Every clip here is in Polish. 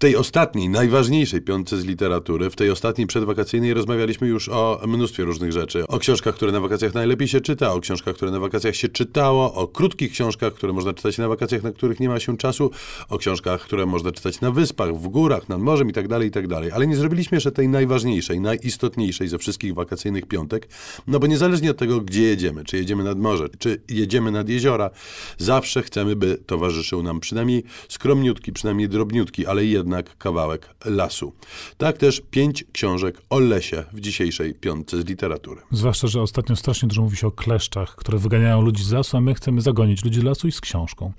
tej ostatniej, najważniejszej piątce z literatury, w tej ostatniej przedwakacyjnej rozmawialiśmy już o mnóstwie różnych rzeczy. O książkach, które na wakacjach najlepiej się czyta, o książkach, które na wakacjach się czytało, o krótkich książkach, które można czytać na wakacjach, na których nie ma się czasu, o książkach, które można czytać na wyspach, w górach, nad morzem i tak dalej, i tak. Ale nie zrobiliśmy jeszcze tej najważniejszej, najistotniejszej ze wszystkich wakacyjnych piątek, no bo niezależnie od tego, gdzie jedziemy, czy jedziemy nad morze, czy jedziemy nad jeziora, zawsze chcemy, by towarzyszył nam przynajmniej skromniutki, przynajmniej drobniutki, ale jednak kawałek lasu. Tak też pięć książek o lesie w dzisiejszej piątce z literatury. Zwłaszcza, że ostatnio strasznie dużo mówi się o kleszczach, które wyganiają ludzi z lasu, a my chcemy zagonić ludzi z lasu i z książką.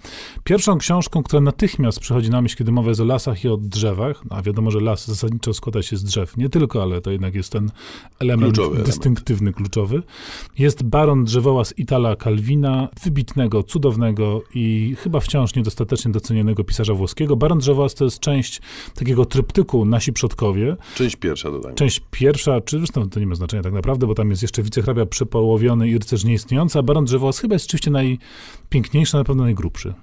Pierwszą książką, która natychmiast przychodzi na myśl, kiedy mowa jest o lasach i o drzewach, a wiadomo, że las zasadniczo składa się z drzew, nie tylko, ale to jednak jest ten element kluczowy dystynktywny, element. kluczowy, jest Baron Drzewołaz Itala Calvina, wybitnego, cudownego i chyba wciąż niedostatecznie docenionego pisarza włoskiego. Baron Drzewołaz to jest część takiego tryptyku Nasi Przodkowie. Część pierwsza dodajmy. Część pierwsza, czy zresztą to nie ma znaczenia tak naprawdę, bo tam jest jeszcze wicehrabia przepołowiony i rycerz nieistniejący, a Baron Drzewołaz chyba jest oczywiście najpiękniejszy, na pewno najgrubszy.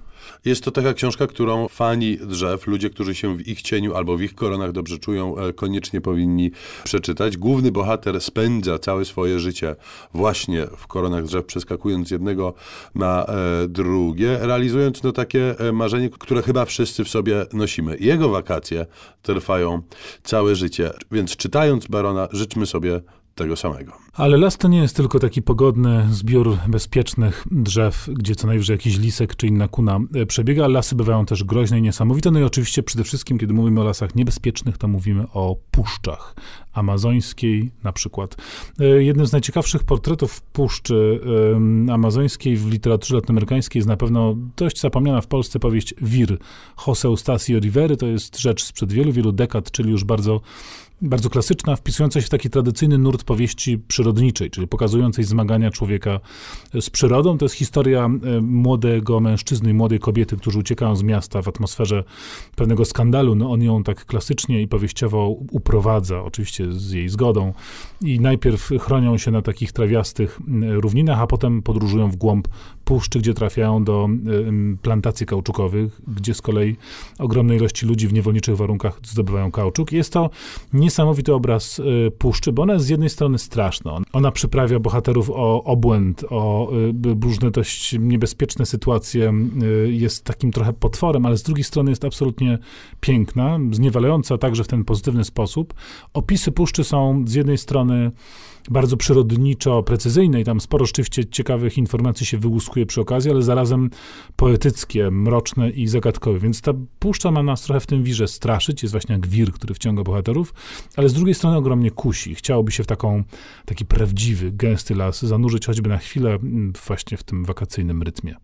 Jest to taka książka, którą fani drzew, ludzie, którzy się w ich cieniu albo w ich koronach dobrze czują, e, koniecznie powinni przeczytać. Główny bohater spędza całe swoje życie właśnie w koronach drzew, przeskakując z jednego na e, drugie, realizując no takie e, marzenie, które chyba wszyscy w sobie nosimy. Jego wakacje trwają całe życie, więc czytając Barona, życzmy sobie tego samego. Ale las to nie jest tylko taki pogodny zbiór bezpiecznych drzew, gdzie co najwyżej jakiś lisek czy inna kuna e, przebiega. Lasy bywają też groźne i niesamowite. No i oczywiście przede wszystkim, kiedy mówimy o lasach niebezpiecznych, to mówimy o puszczach amazońskiej na przykład. E, jednym z najciekawszych portretów puszczy amazońskiej w literaturze latinoamerykańskiej jest na pewno dość zapomniana w Polsce powieść Wir Jose Eustasio Rivery. To jest rzecz sprzed wielu, wielu dekad, czyli już bardzo bardzo klasyczna, wpisująca się w taki tradycyjny nurt powieści przyrodniczej, czyli pokazującej zmagania człowieka z przyrodą. To jest historia e, młodego mężczyzny i młodej kobiety, którzy uciekają z miasta w atmosferze pewnego skandalu. No on ją tak klasycznie i powieściowo uprowadza, oczywiście z jej zgodą. I najpierw chronią się na takich trawiastych równinach, a potem podróżują w głąb puszczy, gdzie trafiają do plantacji kauczukowych, gdzie z kolei ogromne ilości ludzi w niewolniczych warunkach zdobywają kauczuk. Jest to niesamowity obraz y, puszczy, bo ona jest z jednej strony straszna. Ona przyprawia bohaterów o obłęd, o y, różne dość niebezpieczne sytuacje. Y, jest takim trochę potworem, ale z drugiej strony jest absolutnie piękna, zniewalająca także w ten pozytywny sposób. Opisy puszczy są z jednej strony bardzo przyrodniczo precyzyjne i tam sporo rzeczywiście ciekawych informacji się wyłuskuje przy okazji, ale zarazem poetyckie, mroczne i zagadkowe. Więc ta puszcza ma nas trochę w tym wirze straszyć, jest właśnie jak wir, który wciąga bohaterów, ale z drugiej strony ogromnie kusi. Chciałoby się w taką, taki prawdziwy, gęsty las zanurzyć choćby na chwilę mm, właśnie w tym wakacyjnym rytmie.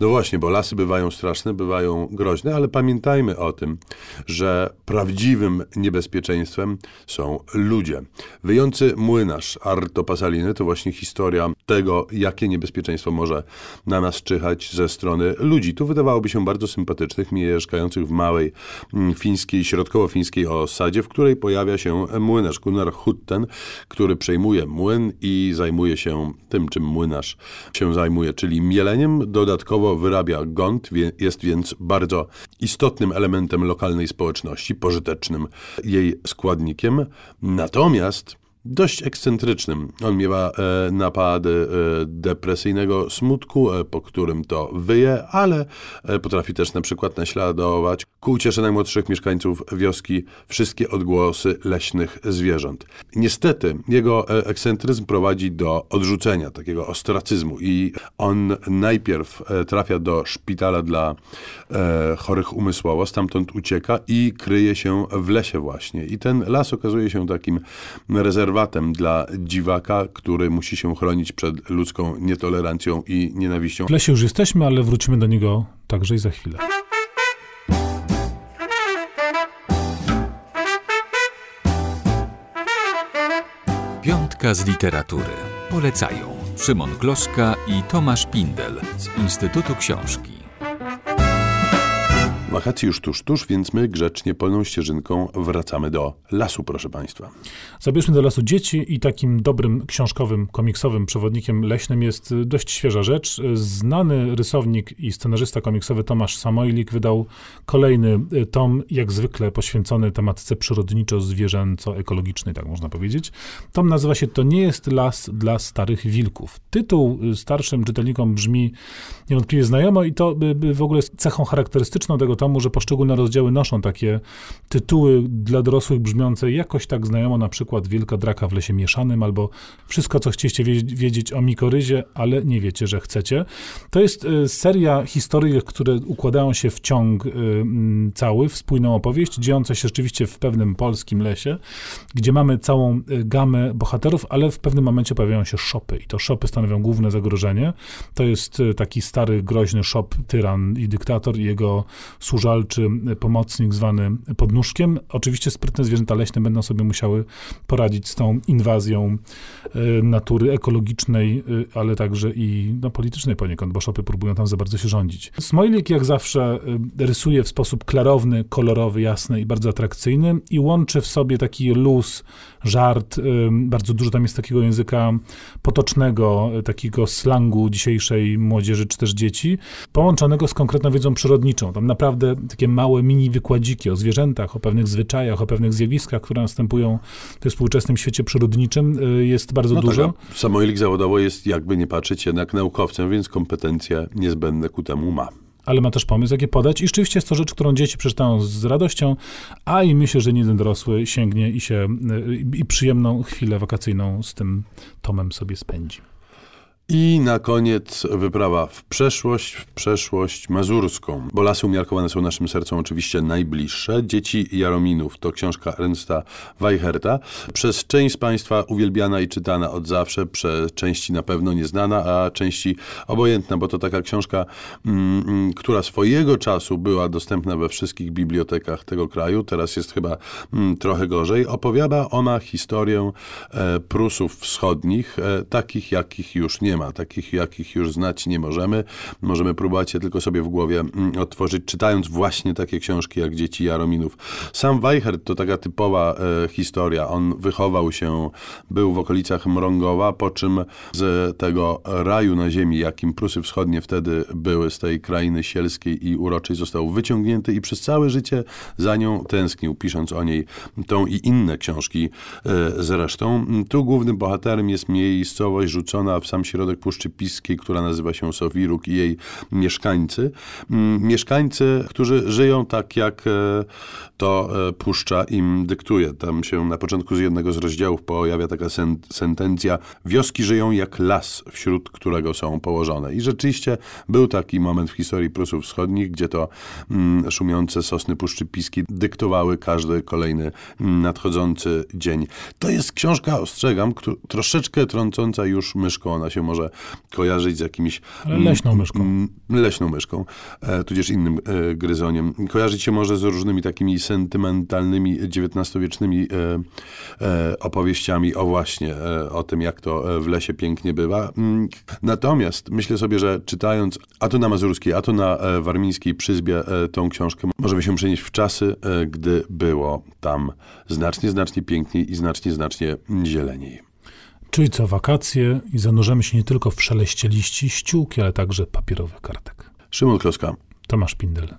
No właśnie, bo lasy bywają straszne, bywają groźne, ale pamiętajmy o tym, że prawdziwym niebezpieczeństwem są ludzie. Wyjący młynarz Arto Pasaliny to właśnie historia tego, jakie niebezpieczeństwo może na nas czyhać ze strony ludzi. Tu wydawałoby się bardzo sympatycznych, mieszkających w małej mm, fińskiej, środkowo-fińskiej osadzie, w której pojawia się młynarz Gunnar Hutten, który przejmuje młyn i zajmuje się tym, czym młynarz się zajmuje, czyli mieleniem, dodatkowo dodatkowo wyrabia gąd, jest więc bardzo istotnym elementem lokalnej społeczności, pożytecznym jej składnikiem. Natomiast dość ekscentrycznym. On miewa e, napady e, depresyjnego smutku, e, po którym to wyje, ale e, potrafi też na przykład naśladować ku uciesze najmłodszych mieszkańców wioski wszystkie odgłosy leśnych zwierząt. Niestety jego e, ekscentryzm prowadzi do odrzucenia, takiego ostracyzmu i on najpierw e, trafia do szpitala dla chorych umysłowo, stamtąd ucieka i kryje się w lesie właśnie. I ten las okazuje się takim rezerwą rezerwatem dla dziwaka, który musi się chronić przed ludzką nietolerancją i nienawiścią. W lesie już jesteśmy, ale wrócimy do niego także i za chwilę. Piątka z literatury. Polecają Szymon Gloszka i Tomasz Pindel z Instytutu Książki. Wakacje już tuż, tuż, więc my grzecznie polną ścieżynką wracamy do lasu, proszę Państwa. Zabierzmy do lasu dzieci i takim dobrym książkowym, komiksowym przewodnikiem leśnym jest dość świeża rzecz. Znany rysownik i scenarzysta komiksowy Tomasz Samojlik wydał kolejny tom, jak zwykle poświęcony tematyce przyrodniczo-zwierzęco-ekologicznej, tak można powiedzieć. Tom nazywa się To nie jest las dla starych wilków. Tytuł starszym czytelnikom brzmi niewątpliwie znajomo i to w ogóle jest cechą charakterystyczną tego tomu, że poszczególne rozdziały noszą takie tytuły dla dorosłych brzmiące jakoś tak znajomo, na przykład Wielka Draka w Lesie Mieszanym, albo Wszystko, co chcieliście wiedzieć o Mikoryzie, ale nie wiecie, że chcecie. To jest y, seria historii, które układają się w ciąg y, mm, cały, w spójną opowieść, dziejąca się rzeczywiście w pewnym polskim lesie, gdzie mamy całą y, gamę bohaterów, ale w pewnym momencie pojawiają się szopy i to szopy stanowią główne zagrożenie. To jest taki stary, groźny szop, tyran i dyktator i jego służalczy pomocnik zwany podnóżkiem. Oczywiście sprytne zwierzęta leśne będą sobie musiały poradzić z tą inwazją e, natury ekologicznej, e, ale także i no, politycznej poniekąd, bo szopy próbują tam za bardzo się rządzić. Smojlik jak zawsze e, rysuje w sposób klarowny, kolorowy, jasny i bardzo atrakcyjny i łączy w sobie taki luz, żart, bardzo dużo tam jest takiego języka potocznego, takiego slangu dzisiejszej młodzieży czy też dzieci, połączonego z konkretną wiedzą przyrodniczą. Tam naprawdę takie małe mini wykładziki o zwierzętach, o pewnych zwyczajach, o pewnych zjawiskach, które następują w tym współczesnym świecie przyrodniczym y, jest bardzo no dużo. Tak, Samoilik zawodowo jest, jakby nie patrzeć, jednak naukowcem, więc kompetencje niezbędne ku temu ma ale ma też pomysł, jak je podać. I rzeczywiście jest to rzecz, którą dzieci przeczytają z radością, a i myślę, że nie jeden dorosły sięgnie i się y, i przyjemną chwilę wakacyjną z tym tomem sobie spędzi. I na koniec wyprawa w przeszłość, w przeszłość mazurską, bo lasy umiarkowane są naszym sercom oczywiście najbliższe. Dzieci Jarominów to książka Ernsta Weicherta. Przez część z Państwa uwielbiana i czytana od zawsze, przez części na pewno nieznana, a części obojętna, bo to taka książka, mm, mm, która swojego czasu była dostępna we wszystkich bibliotekach tego kraju, teraz jest chyba mm, trochę gorzej. Opowiada ona historię e, Prusów Wschodnich, e, takich jakich już nie ma ma, takich jakich już znać nie możemy. Możemy próbować je tylko sobie w głowie mm, otworzyć, czytając właśnie takie książki jak Dzieci Jarominów. Sam Weichert to taka typowa e, historia. On wychował się, był w okolicach Mrągowa, po czym z tego raju na ziemi, jakim Prusy Wschodnie wtedy były, z tej krainy sielskiej i uroczej, został wyciągnięty i przez całe życie za nią tęsknił, pisząc o niej tą i inne książki e, zresztą. Tu głównym bohaterem jest miejscowość rzucona w sam środek środek Puszczy Piskiej, która nazywa się Sowiruk i jej mieszkańcy. Mm, mieszkańcy, którzy żyją tak, jak e, to e, Puszcza im dyktuje. Tam się na początku z jednego z rozdziałów pojawia taka sentencja wioski żyją jak las, wśród którego są położone. I rzeczywiście był taki moment w historii Prusów Wschodnich, gdzie to mm, szumiące sosny Puszczy Piskiej dyktowały każdy kolejny mm, nadchodzący dzień. To jest książka, ostrzegam, troszeczkę trącąca już myszką. Ona się może może kojarzyć z jakimiś... Ale leśną myszką. Leśną myszką, e, tudzież innym e, gryzoniem. Kojarzyć się może z różnymi takimi sentymentalnymi, XIX-wiecznymi e, opowieściami o właśnie, o tym, jak to w lesie pięknie bywa. Mm, natomiast myślę sobie, że czytając a to na mazurskiej, a to na warmińskiej przyzbie tą książkę, możemy się przenieść w czasy, gdy było tam znacznie, znacznie piękniej i znacznie, znacznie zieleniej. Czyli co, wakacje i zanurzamy się nie tylko w szeleście liści, ściółki, ale także papierowych kartek. Szymon Kloska. Tomasz Pindel.